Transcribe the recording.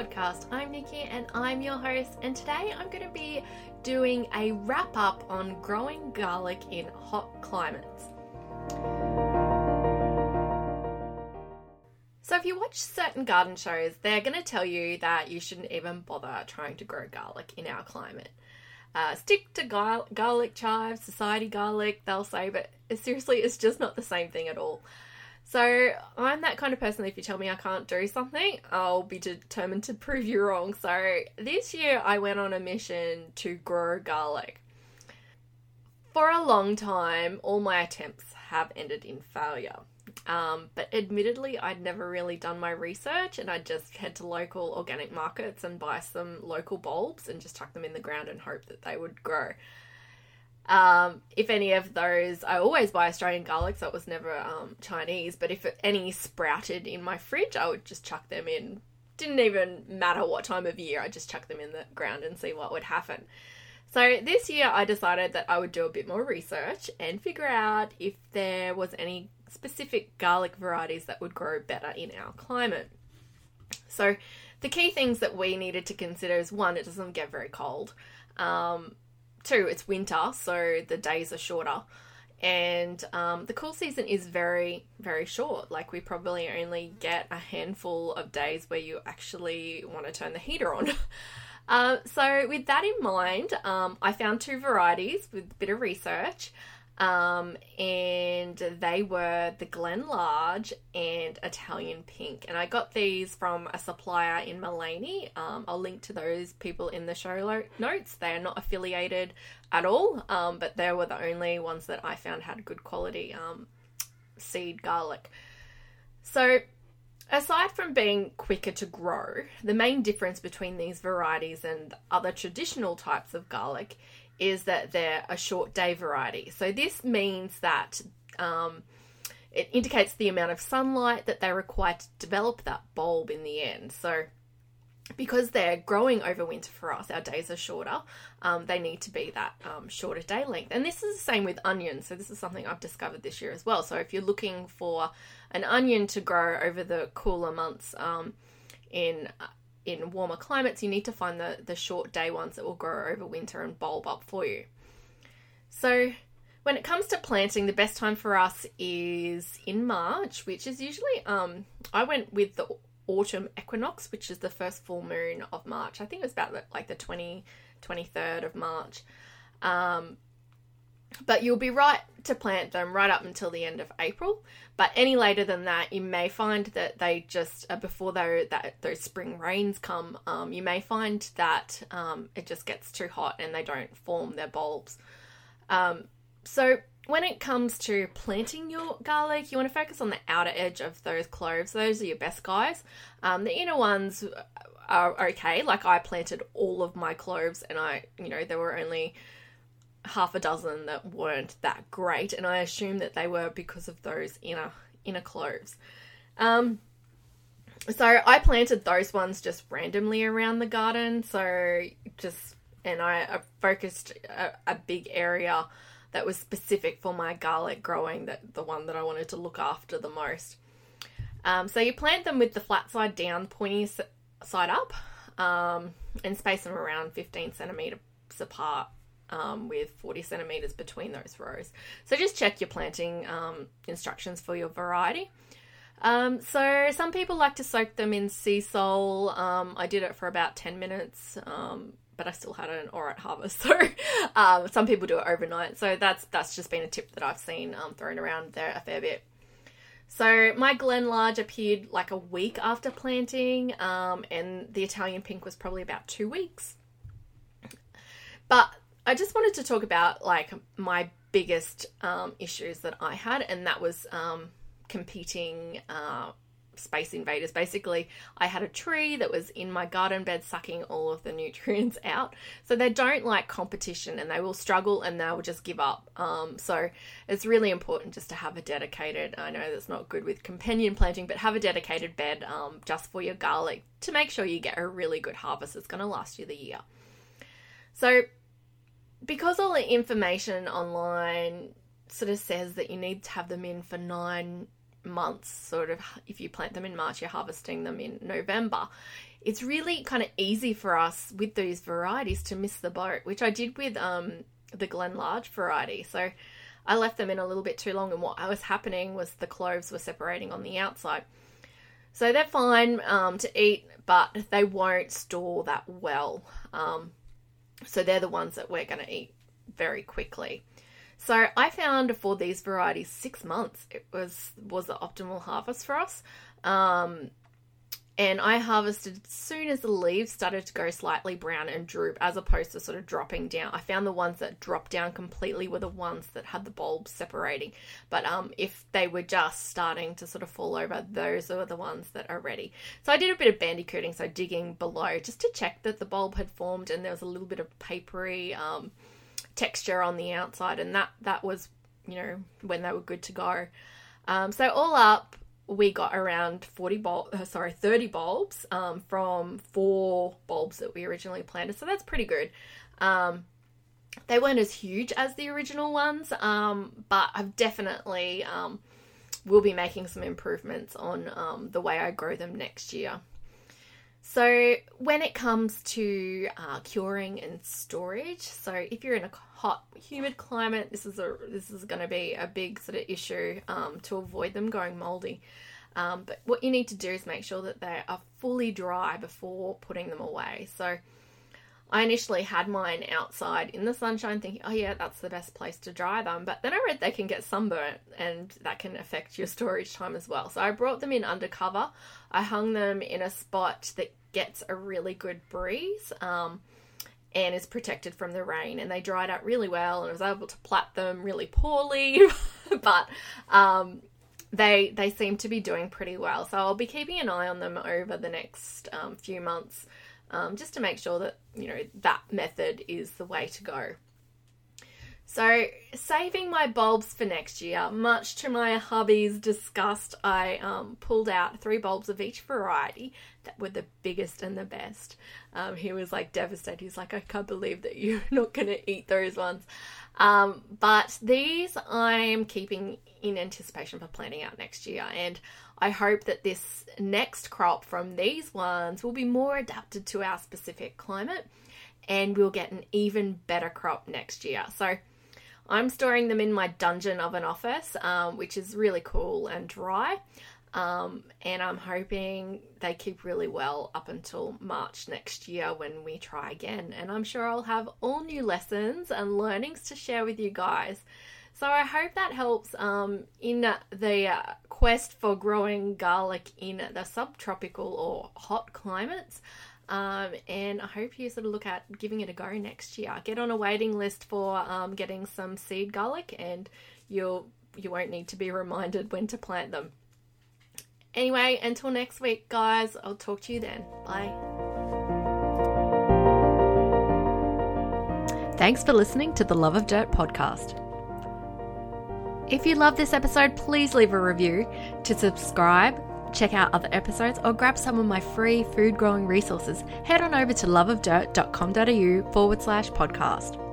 podcast. I'm Nikki and I'm your host, and today I'm going to be doing a wrap up on growing garlic in hot climates. So, if you watch certain garden shows, they're going to tell you that you shouldn't even bother trying to grow garlic in our climate. Uh, stick to gar- garlic chives, society garlic, they'll say, but seriously, it's just not the same thing at all. So I'm that kind of person. If you tell me I can't do something, I'll be determined to prove you wrong. So this year I went on a mission to grow garlic. For a long time, all my attempts have ended in failure. Um, but admittedly, I'd never really done my research and I'd just head to local organic markets and buy some local bulbs and just tuck them in the ground and hope that they would grow. Um, if any of those, I always buy Australian garlic, so it was never um, Chinese. But if any sprouted in my fridge, I would just chuck them in. Didn't even matter what time of year, I just chuck them in the ground and see what would happen. So this year, I decided that I would do a bit more research and figure out if there was any specific garlic varieties that would grow better in our climate. So the key things that we needed to consider is one, it doesn't get very cold. Um, two, it's winter, so the days are shorter. And um, the cool season is very, very short. Like, we probably only get a handful of days where you actually want to turn the heater on. uh, so, with that in mind, um, I found two varieties with a bit of research. Um, and they were the Glen Large and Italian Pink. And I got these from a supplier in Maleny. Um, I'll link to those people in the show notes. They are not affiliated at all, um, but they were the only ones that I found had good quality um, seed garlic. So, aside from being quicker to grow, the main difference between these varieties and other traditional types of garlic is that they're a short day variety. So this means that um, it indicates the amount of sunlight that they require to develop that bulb in the end. So because they're growing over winter for us, our days are shorter. Um, they need to be that um, shorter day length, and this is the same with onions. So this is something I've discovered this year as well. So if you're looking for an onion to grow over the cooler months um, in in warmer climates, you need to find the, the short day ones that will grow over winter and bulb up for you. So, when it comes to planting, the best time for us is in March, which is usually, um, I went with the autumn equinox, which is the first full moon of March. I think it was about like the 20, 23rd of March. Um, but you'll be right to plant them right up until the end of April. But any later than that, you may find that they just uh, before that those spring rains come, um, you may find that um, it just gets too hot and they don't form their bulbs. Um, so when it comes to planting your garlic, you want to focus on the outer edge of those cloves. Those are your best guys. Um, the inner ones are okay. Like I planted all of my cloves, and I, you know, there were only half a dozen that weren't that great, and I assume that they were because of those inner inner cloves. Um, so I planted those ones just randomly around the garden. So just and I, I focused a, a, big area that was specific for my garlic growing. That the one that I wanted to look after the most. Um, so you plant them with the flat side down, pointy side up, um, and space them around 15 centimeters apart um, with 40 centimeters between those rows. So just check your planting um, instructions for your variety. Um, so some people like to soak them in sea salt. Um, I did it for about 10 minutes, um, but I still had an alright harvest. So um, some people do it overnight. So that's that's just been a tip that I've seen thrown around there a fair bit. So my Glen Large appeared like a week after planting, and the Italian Pink was probably about two weeks. I just wanted to talk about like my biggest um, issues that I had, and that was um, competing uh, space invaders. Basically, I had a tree that was in my garden bed sucking all of the nutrients out. So they don't like competition and they will struggle and they will just give up. Um, so it's really important just to have a dedicated, I know that's not good with companion planting, but have a dedicated bed um, just for your garlic to make sure you get a really good harvest that's going to last you the year. So because all the information online sort of says that you need to have them in for nine months, sort of, if you plant them in March, you're harvesting them in November. It's really kind of easy for us with these varieties to miss the boat, which I did with um, the Glen Large variety. So I left them in a little bit too long, and what was happening was the cloves were separating on the outside. So they're fine um, to eat, but they won't store that well. Um, so they're the ones that we're going to eat very quickly. So I found for these varieties six months it was was the optimal harvest for us. Um, and I harvested as soon as the leaves started to go slightly brown and droop, as opposed to sort of dropping down. I found the ones that dropped down completely were the ones that had the bulbs separating. But um, if they were just starting to sort of fall over, those are the ones that are ready. So I did a bit of bandicooting, so digging below, just to check that the bulb had formed and there was a little bit of papery um, texture on the outside, and that that was you know when they were good to go. Um, so all up, we got around 40 bulb, uh, sorry, 30 bulbs um, from four bulbs that we originally planted. So that's pretty good. Um, they weren't as huge as the original ones, um, but I've definitely um, will be making some improvements on um, the way I grow them next year. So when it comes to uh, curing and storage, so if you're in a hot, humid climate, this is a this is going to be a big sort of issue um, to avoid them going moldy. Um, but what you need to do is make sure that they are fully dry before putting them away. So I initially had mine outside in the sunshine, thinking, oh yeah, that's the best place to dry them. But then I read they can get sunburnt and that can affect your storage time as well. So I brought them in undercover. I hung them in a spot that gets a really good breeze. Um, and is protected from the rain and they dried out really well and I was able to plait them really poorly but um, they they seem to be doing pretty well so I'll be keeping an eye on them over the next um, few months um, just to make sure that you know that method is the way to go. So, saving my bulbs for next year, much to my hubby's disgust, I um, pulled out three bulbs of each variety that were the biggest and the best. Um, he was like devastated. He's like, I can't believe that you're not going to eat those ones. Um, but these I'm keeping in anticipation for planting out next year. And I hope that this next crop from these ones will be more adapted to our specific climate and we'll get an even better crop next year. So I'm storing them in my dungeon of an office, um, which is really cool and dry. Um, and I'm hoping they keep really well up until March next year when we try again. And I'm sure I'll have all new lessons and learnings to share with you guys. So I hope that helps um, in the uh, quest for growing garlic in the subtropical or hot climates. Um, and I hope you sort of look at giving it a go next year. Get on a waiting list for um, getting some seed garlic, and you'll you won't need to be reminded when to plant them. Anyway, until next week, guys. I'll talk to you then. Bye. Thanks for listening to the Love of Dirt podcast. If you love this episode, please leave a review. To subscribe, check out other episodes, or grab some of my free food growing resources, head on over to loveofdirt.com.au forward slash podcast.